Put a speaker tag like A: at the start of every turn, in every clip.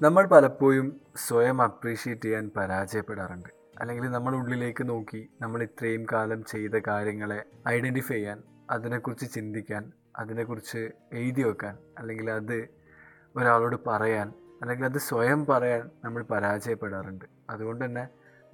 A: നമ്മൾ പലപ്പോഴും സ്വയം അപ്രീഷിയേറ്റ് ചെയ്യാൻ പരാജയപ്പെടാറുണ്ട്. അല്ലെങ്കിൽ നമ്മൾ ഉള്ളിലേക്ക് നോക്കി നമ്മൾ ഇത്രയും കാലം ചെയ്ത കാര്യങ്ങളെ ഐഡന്റിഫൈ ചെയ്യാൻ അതിനെക്കുറിച്ച് ചിന്തിക്കാൻ അതിനെക്കുറിച്ച് എഴുതി വെക്കാൻ അല്ലെങ്കിൽ അത് ഒരാളോട് പറയാൻ അല്ലെങ്കിൽ അത് സ്വയം പറയാൻ നമ്മൾ പരാജയപ്പെടാറുണ്ട്. അതുകൊണ്ട് തന്നെ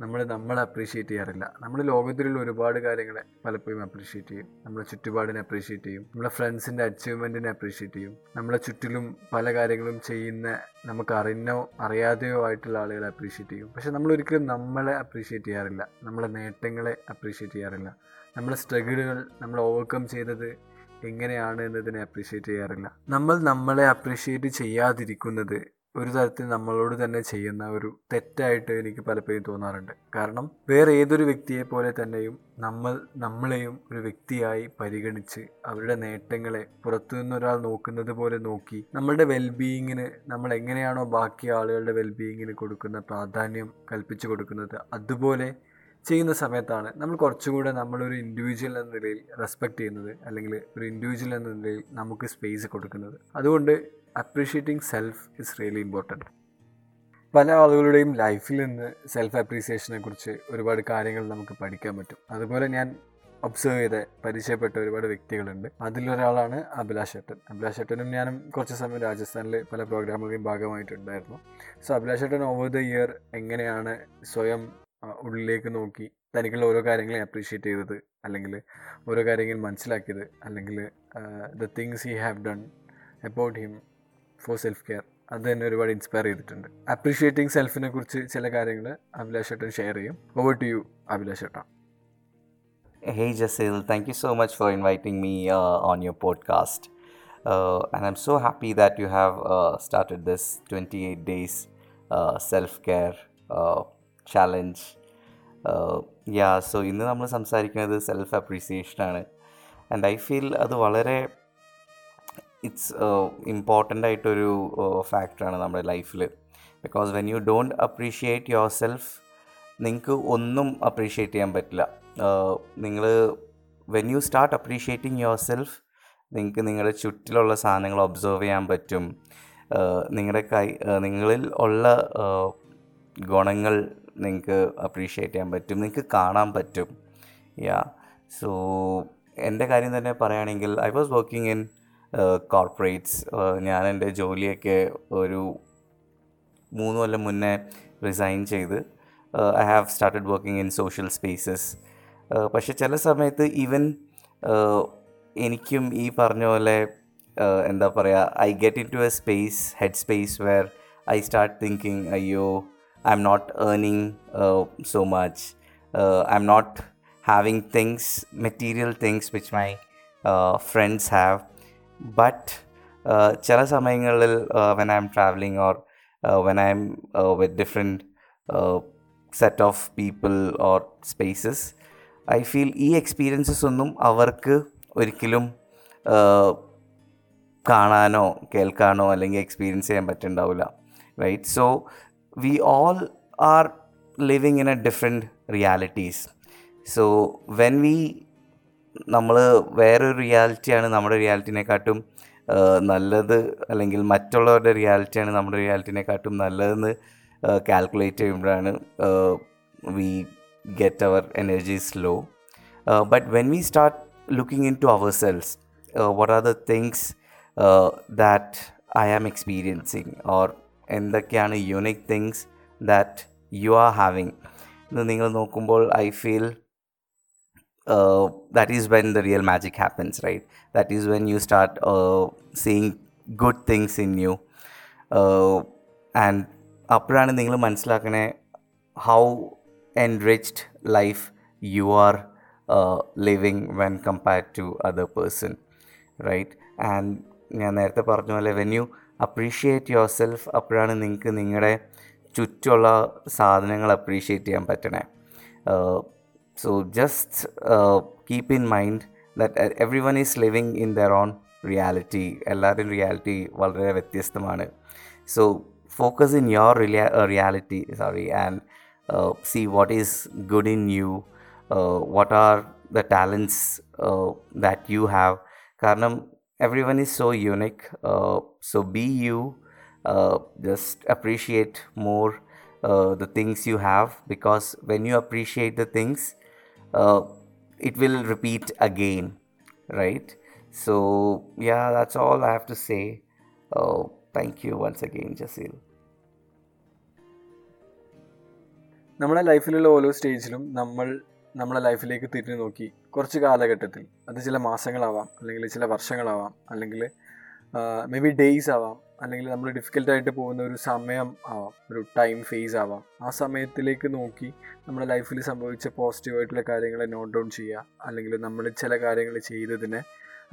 A: നമ്മൾ നമ്മളെ അപ്രീഷിയേറ്റ് ചെയ്യാറില്ല. നമ്മൾ ലോകത്തിലുള്ള ഒരുപാട് കാര്യങ്ങളെ പലപ്പോഴും അപ്രീഷിയേറ്റ് ചെയ്യും. നമ്മുടെ ചുറ്റുപാടിനെ അപ്രീഷിയേറ്റ് ചെയ്യും. നമ്മുടെ ഫ്രണ്ട്സിന്റെ അച്ചീവ്മെന്റിനെ അപ്രീഷിയേറ്റ് ചെയ്യും. നമ്മളെ ചുറ്റിലും പല കാര്യങ്ങളും ചെയ്യുന്ന നമുക്ക് അറിഞ്ഞോ അറിയാതെയോ ആയിട്ടുള്ള ആളുകളെ അപ്രീഷിയേറ്റ് ചെയ്യും. പക്ഷെ നമ്മൾ ഒരിക്കലും നമ്മളെ അപ്രീഷിയേറ്റ് ചെയ്യാറില്ല. നമ്മളെ നേട്ടങ്ങളെ അപ്രീഷിയേറ്റ് ചെയ്യാറില്ല. നമ്മളെ സ്ട്രഗിളുകൾ നമ്മൾ ഓവർകം ചെയ്തത് എങ്ങനെയാണ് എന്നതിനെ അപ്രീഷിയേറ്റ് ചെയ്യാറില്ല. നമ്മൾ നമ്മളെ അപ്രീഷിയേറ്റ് ചെയ്യാതിരിക്കുന്നത് ഒരു തരത്തിൽ നമ്മളോട് തന്നെ ചെയ്യുന്ന ഒരു തെറ്റായിട്ട് എനിക്ക് പലപ്പോഴും തോന്നാറുണ്ട്. കാരണം വേറെ ഏതൊരു വ്യക്തിയെ പോലെ തന്നെയും നമ്മൾ നമ്മളെയും ഒരു വ്യക്തിയായി പരിഗണിച്ച് അവരുടെ നേട്ടങ്ങളെ പുറത്തുനിന്ന് ഒരാൾ നോക്കുന്നത് പോലെ നോക്കി നമ്മളുടെ വെൽബീയിങ്ങിന് നമ്മൾ എങ്ങനെയാണോ ബാക്കി ആളുകളുടെ വെൽബീയിങ്ങിന് കൊടുക്കുന്ന പ്രാധാന്യം കൽപ്പിച്ചു കൊടുക്കുന്നത് അതുപോലെ ചെയ്യുന്ന സമയത്താണ് നമ്മൾ കുറച്ചും കൂടെ നമ്മളൊരു ഇൻഡിവിജ്വൽ എന്ന നിലയിൽ റെസ്പെക്റ്റ് ചെയ്യുന്നത് അല്ലെങ്കിൽ ഒരു ഇൻഡിവിജ്വൽ എന്ന നിലയിൽ നമുക്ക് സ്പേസ് കൊടുക്കുന്നത്. അതുകൊണ്ട് appreciating self is really important പല ആളുകളുടെയും ലൈഫിൽ നിന്ന് സെൽഫ് അപ്രീസിയേഷനെ കുറിച്ച് ഒരുപാട് കാര്യങ്ങൾ നമുക്ക് പഠിക്കാൻ പറ്റും. അതുപോലെ ഞാൻ ഒബ്സർവ് ചെയ്ത പരിചയപ്പെട്ട ഒരുപാട് വ്യക്തികളുണ്ട്. അതിലൊരാളാണ് അഭിലാഷ് ഏട്ടൻ. അഭിലാഷ് ഏട്ടനും ഞാനും കുറച്ച് സമയം രാജസ്ഥാനിൽ പല പ്രോഗ്രാമുകളുടെയും ഭാഗമായിട്ടുണ്ടായിരുന്നു. സോ അഭിലാഷ് ഏട്ടൻ ഓവർ ദ ഇയർ എങ്ങനെയാണ് സ്വയം ഉള്ളിലേക്ക് നോക്കി തനിക്കുള്ള ഓരോ കാര്യങ്ങളെ അപ്രീഷിയേറ്റ് ചെയ്തത് അല്ലെങ്കിൽ ഓരോ കാര്യങ്ങൾ മനസ്സിലാക്കിയത് അല്ലെങ്കിൽ the things he have done about him for self care അത് തന്നെ ഒരുപാട് ഇൻസ്പയർ ചെയ്തിട്ടുണ്ട്. അപ്രീഷിയേറ്റിംഗ് സെൽഫിനെ കുറിച്ച് ചില കാര്യങ്ങൾ അഭിലാഷ് ഏട്ടൻ ഷെയർ ചെയ്യും. ഓവർ ടു യു അഭിലാഷ് ഏട്ടൻ
B: Hey Jasil, thank you so much for inviting me uh, on your podcast. Uh, and I'm so happy that you have uh, started this 28 days uh, self care uh, challenge. Yeah so ഇന്ന് നമ്മൾ സംസാരിക്കുന്നത് self അപ്രീസിയേഷനാണ് and I feel അത് വളരെ it's important ആയിട്ടൊരു ഫാക്ടറാണ് നമ്മുടെ ലൈഫിൽ because when you don't appreciate yourself നിങ്ങൾക്ക് ഒന്നും അപ്രീഷിയേറ്റ് ചെയ്യാൻ പറ്റില്ല. നിങ്ങൾ when you start appreciating yourself നിങ്ങൾക്ക് നിങ്ങളുടെ ചുറ്റിലുള്ള സാധനങ്ങൾ ഒബ്സർവ് ചെയ്യാൻ പറ്റും. ആഹ് നിങ്ങളുടെ കൈ നിങ്ങളിൽ ഉള്ള ഗുണങ്ങൾ നിങ്ങൾക്ക് അപ്രീഷിയേറ്റ് ചെയ്യാൻ പറ്റും. നിങ്ങൾക്ക് കാണാൻ പറ്റും. യാ സോ എന്റെ കാര്യം തന്നെ പറയുകയാണെങ്കിൽ I was working in corporates ഞാൻ എന്റെ ജോലിയൊക്കെ ഒരു മൂന്ന് കൊല്ലം മുന്നേ റിസൈൻ ചെയ്ത് I have started working in social spaces പക്ഷെ ചില സമയത്ത് ഈവൻ എനിക്കും ഈ പറഞ്ഞ പോലെ എന്താ പറയുക I get into a space head space where I start thinking അയ്യോ I'm not earning so much I'm not having things material things which my friends have but ചില സമയങ്ങളിൽ when I'm travelling or when I'm with different set of people or spaces I feel ഈ experiences ഒന്നും അവർക്ക് ഒരിക്കലും uh, കാണാനോ കേൾക്കാനോ അല്ലെങ്കിൽ experience ചെയ്യാൻ പറ്റുന്നുണ്ടാവില്ല right so we all are living in a different realities so when we നമ്മൾ വേറൊരു റിയാലിറ്റിയാണ് നമ്മുടെ റിയാലിറ്റിനെക്കാട്ടും നല്ലത് അല്ലെങ്കിൽ മറ്റുള്ളവരുടെ റിയാലിറ്റിയാണ് നമ്മുടെ റിയാലിറ്റിനെക്കാട്ടും നല്ലതെന്ന് കാൽക്കുലേറ്റ് ചെയ്യുമ്പോഴാണ് we get our energies low but when we start looking into ourselves what are the things that I am experiencing or എന്തൊക്കെയാണ് unique things that you are having ഇത് നിങ്ങൾ നോക്കുമ്പോൾ I feel that is when the real magic happens right? That is when you start uh, seeing good things in you. Uh, and അപ്പോഴാണ് നിങ്ങൾ മനസ്സിലാക്കണേ how enriched life you are living when compared to other person right and ഞാൻ നേരത്തെ പറഞ്ഞ പോലെ when you appreciate your self അപ്പോഴാണ് നിങ്ങൾക്ക് നിങ്ങളുടെ ചുറ്റുമുള്ള സാധനങ്ങൾ അപ്രീഷിയേറ്റ് ചെയ്യാൻ പറ്റണേ. So just keep in mind that everyone is living in their own reality എല്ലാവരുടെയും റിയാലിറ്റി വളരെ വ്യത്യസ്തമാണ് so focus in your rea- uh, reality sorry and uh, see what is good in you uh, what are the talents uh, that you have കാരണം everyone is so unique uh, so be you uh, just appreciate more uh, the things you have because when you appreciate the things uh, it will repeat again right? So yeah that's all i have to say. Oh thank you once again jasil
A: നമ്മുടെ ലൈഫിലുള്ള ഓരോ സ്റ്റേജിലും നമ്മൾ നമ്മളെ ലൈഫിലേക്ക് തിരിഞ്ഞു നോക്കി കുറച്ച് കാലഘട്ടത്തിൽ. അത് ചില മാസങ്ങളാവാം അല്ലെങ്കിൽ ചില വർഷങ്ങളാവാം അല്ലെങ്കിൽ മേ ബി ഡേയ്സ് ആവാം. അല്ലെങ്കിൽ നമ്മൾ ഡിഫിക്കൽട്ടായിട്ട് പോകുന്ന ഒരു സമയം ആവാം ഒരു ടൈം ഫേസ് ആവാം. ആ സമയത്തിലേക്ക് നോക്കി നമ്മുടെ ലൈഫിൽ സംഭവിച്ച പോസിറ്റീവായിട്ടുള്ള കാര്യങ്ങളെ നോട്ട് ഡൗൺ ചെയ്യുക അല്ലെങ്കിൽ നമ്മൾ ചില കാര്യങ്ങൾ ചെയ്തതിനെ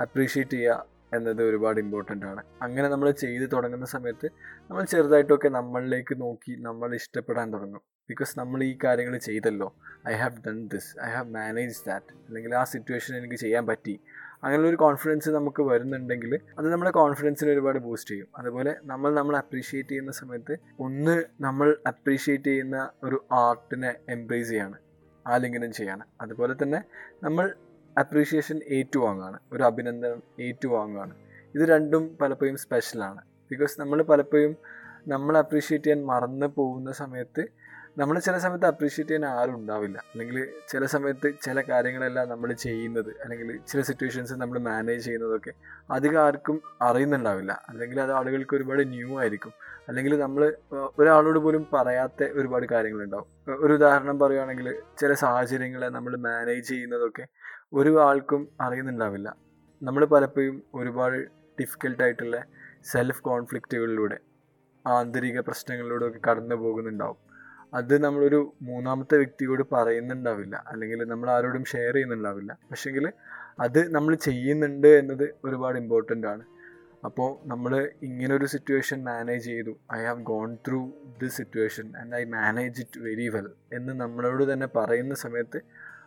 A: അപ്രീഷിയേറ്റ് ചെയ്യുക എന്നത് ഒരുപാട് ഇമ്പോർട്ടന്റ് ആണ്. അങ്ങനെ നമ്മൾ ചെയ്ത് തുടങ്ങുന്ന സമയത്ത് നമ്മൾ ചെറുതായിട്ടൊക്കെ നമ്മളിലേക്ക് നോക്കി നമ്മൾ ഇഷ്ടപ്പെടാൻ തുടങ്ങും. ബിക്കോസ് നമ്മൾ ഈ കാര്യങ്ങൾ ചെയ്തല്ലോ. I have done this I have manage that അല്ലെങ്കിൽ ആ സിറ്റുവേഷൻ എനിക്ക് ചെയ്യാൻ പറ്റി. അങ്ങനെ ഒരു കോൺഫിഡൻസ് നമുക്ക് വരുന്നുണ്ടെങ്കിൽ അത് നമ്മുടെ കോൺഫിഡൻസിനെ ഒരുപാട് ബൂസ്റ്റ് ചെയ്യും. അതുപോലെ നമ്മൾ നമ്മൾ അപ്രീഷിയേറ്റ് ചെയ്യുന്ന സമയത്ത് ഒന്ന് നമ്മൾ അപ്രീഷിയേറ്റ് ചെയ്യുന്ന ഒരു ആർട്ടിനെ എംബ്രേസ് ചെയ്യാണ്. ആലിംഗനം ചെയ്യാണ്. അതുപോലെ തന്നെ നമ്മൾ അപ്രീഷിയേഷൻ ഏറ്റുവാങ്ങുകയാണ് ഒരു അഭിനന്ദനം ഏറ്റുവാങ്ങുകയാണ് ഇത് രണ്ടും പലപ്പോഴും സ്പെഷ്യലാണ് ബിക്കോസ് നമ്മൾ പലപ്പോഴും നമ്മൾ അപ്രീഷിയേറ്റ് ചെയ്യാൻ മറന്നു പോകുന്ന സമയത്ത് നമ്മൾ ചില സമയത്ത് അപ്രീഷിയേറ്റ് ചെയ്യാൻ ആരും ഉണ്ടാവില്ല. അല്ലെങ്കിൽ ചില സമയത്ത് ചില കാര്യങ്ങളെല്ലാം നമ്മൾ ചെയ്യുന്നത് അല്ലെങ്കിൽ ചില സിറ്റുവേഷൻസ് നമ്മൾ മാനേജ് ചെയ്യുന്നതൊക്കെ അധികം ആർക്കും അറിയുന്നുണ്ടാവില്ല. അല്ലെങ്കിൽ അത് ആളുകൾക്ക് ഒരുപാട് ന്യൂ ആയിരിക്കും. അല്ലെങ്കിൽ നമ്മൾ ഒരാളോട് പോലും പറയാത്ത ഒരുപാട് കാര്യങ്ങളുണ്ടാവും. ഒരു ഉദാഹരണം പറയുകയാണെങ്കിൽ ചില സാഹചര്യങ്ങളെ നമ്മൾ മാനേജ് ചെയ്യുന്നതൊക്കെ ഒരു ആൾക്കും അറിയുന്നുണ്ടാവില്ല. നമ്മൾ പലപ്പോഴും ഒരുപാട് ഡിഫിക്കൽട്ടായിട്ടുള്ള സെൽഫ് കോൺഫ്ലിക്റ്റുകളിലൂടെ ആന്തരിക പ്രശ്നങ്ങളിലൂടെ ഒക്കെ കടന്നു പോകുന്നുണ്ടാവും അത് നമ്മളൊരു മൂന്നാമത്തെ വ്യക്തിയോട് പറയുന്നുണ്ടാവില്ല. അല്ലെങ്കിൽ നമ്മൾ ആരോടും ഷെയർ ചെയ്യുന്നുണ്ടാവില്ല. പക്ഷെങ്കിൽ അത് നമ്മൾ ചെയ്യുന്നുണ്ട് എന്നത് ഒരുപാട് ഇമ്പോർട്ടന്റ് ആണ്. അപ്പോൾ നമ്മൾ ഇങ്ങനൊരു സിറ്റുവേഷൻ മാനേജ് ചെയ്തു. I have gone through this situation and I manage it very well എന്ന് നമ്മളോട് തന്നെ പറയുന്ന സമയത്ത്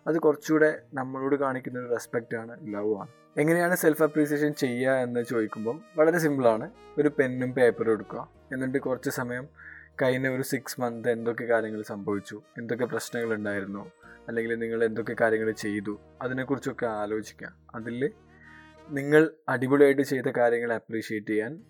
A: അത് കുറച്ചുകൂടെ നമ്മളോട് കാണിക്കുന്ന ഒരു റെസ്പെക്റ്റ് ആണ് ലവ് ആണ്. എങ്ങനെയാണ് സെൽഫ് അപ്രീസിയേഷൻ ചെയ്യുക എന്ന് ചോദിക്കുമ്പോൾ വളരെ സിമ്പിളാണ് ഒരു പെന്നും പേപ്പറും എടുക്കുക. എന്നിട്ട് കുറച്ച് സമയം കഴിഞ്ഞ ഒരു സിക്സ് മന്ത് എന്തൊക്കെ കാര്യങ്ങൾ സംഭവിച്ചു? എന്തൊക്കെ പ്രശ്നങ്ങൾ ഉണ്ടായിരുന്നു അല്ലെങ്കിൽ നിങ്ങൾ എന്തൊക്കെ കാര്യങ്ങൾ ചെയ്തു? അതിനെക്കുറിച്ചൊക്കെ ആലോചിക്കുക അതിൽ നിങ്ങൾ അടിപൊളിയായിട്ട് ചെയ്ത കാര്യങ്ങൾ അപ്രീഷിയേറ്റ് ചെയ്യാൻ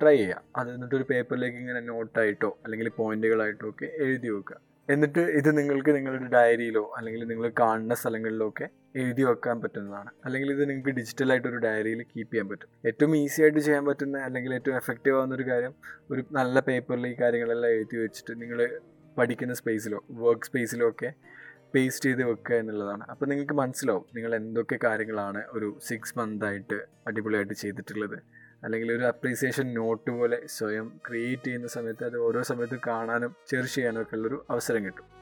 A: ട്രൈ ചെയ്യുക. അത് എന്നിട്ടൊരു പേപ്പറിലേക്ക് ഇങ്ങനെ നോട്ടായിട്ടോ അല്ലെങ്കിൽ പോയിന്റുകളായിട്ടോ ഒക്കെ എഴുതി വെക്കുക. എന്നിട്ട് ഇത് നിങ്ങൾക്ക് നിങ്ങളുടെ ഡയറിയിലോ അല്ലെങ്കിൽ നിങ്ങൾ കാണുന്ന സ്ഥലങ്ങളിലോ ഒക്കെ എഴുതി വെക്കാൻ പറ്റുന്നതാണ്. അല്ലെങ്കിൽ ഇത് നിങ്ങൾക്ക് ഡിജിറ്റലായിട്ട് ഒരു ഡയറിയിൽ കീപ്പ് ചെയ്യാൻ പറ്റും. ഏറ്റവും ഈസി ആയിട്ട് ചെയ്യാൻ പറ്റുന്ന അല്ലെങ്കിൽ ഏറ്റവും എഫക്റ്റീവ് ആവുന്ന ഒരു കാര്യം ഒരു നല്ല പേപ്പറിൽ ഈ കാര്യങ്ങളെല്ലാം എഴുതി വെച്ചിട്ട് നിങ്ങൾ പഠിക്കുന്ന സ്പേസിലോ വർക്ക് സ്പേസിലോ ഒക്കെ പേസ്റ്റ് ചെയ്ത് വെക്കുക എന്നുള്ളതാണ്. അപ്പോൾ നിങ്ങൾക്ക് മനസ്സിലാവും നിങ്ങൾ എന്തൊക്കെ കാര്യങ്ങളാണ് ഒരു സിക്സ് മന്തായിട്ട് അടിപൊളിയായിട്ട് ചെയ്തിട്ടുള്ളത്. അല്ലെങ്കിൽ ഒരു അപ്രീസിയേഷൻ നോട്ട് പോലെ സ്വയം ക്രിയേറ്റ് ചെയ്യുന്ന സമയത്ത് അത് ഓരോ സമയത്ത് കാണാനും ചെറിയ ചെയ്യാനും ഒക്കെ ഉള്ളൊരു അവസരം കിട്ടും.